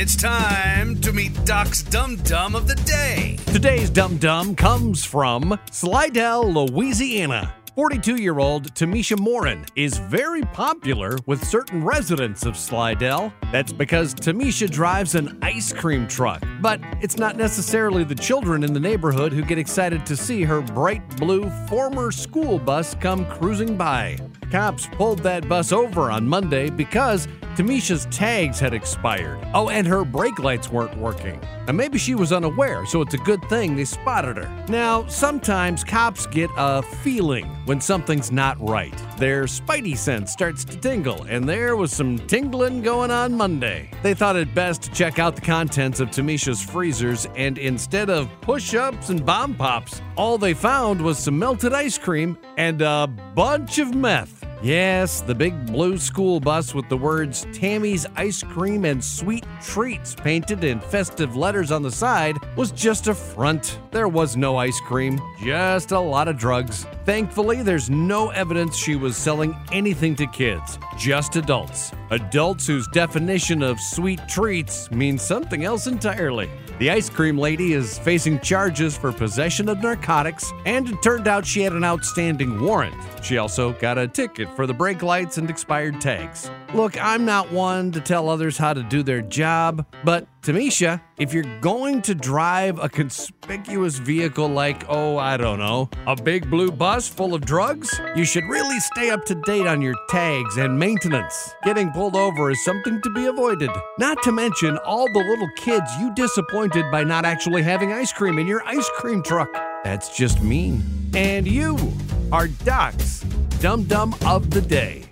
It's time to meet Doc's Dum Dum of the Day. Today's Dum Dum comes from Slidell, Louisiana. 42 year old Tamisha Morin is very popular with certain residents of Slidell. That's because Tamisha drives an ice cream truck. But it's not necessarily the children in the neighborhood who get excited to see her bright blue former school bus come cruising by. Cops pulled that bus over on Monday because Tamisha's tags had expired. Oh, and her brake lights weren't working. And maybe she was unaware, so it's a good thing they spotted her. Now, sometimes cops get a feeling when something's not right. Their spidey sense starts to tingle, and there was some tingling going on Monday. They thought it best to check out the contents of Tamisha's freezers, and instead of push ups and bomb pops, all they found was some melted ice cream and a bunch of meth. Yes, the big blue school bus with the words Tammy's Ice Cream and Sweet Treats painted in festive letters on the side was just a front. There was no ice cream, just a lot of drugs. Thankfully, there's no evidence she was selling anything to kids, just adults. Adults whose definition of sweet treats means something else entirely. The ice cream lady is facing charges for possession of narcotics, and it turned out she had an outstanding warrant. She also got a ticket for the brake lights and expired tags. Look, I'm not one to tell others how to do their job, but Tamisha, if you're going to drive a conspicuous vehicle like, oh, I don't know, a big blue bus full of drugs, you should really stay up to date on your tags and maintenance. Getting pulled over is something to be avoided. Not to mention all the little kids you disappointed by not actually having ice cream in your ice cream truck. That's just mean. And you are Doc's Dum Dum of the Day.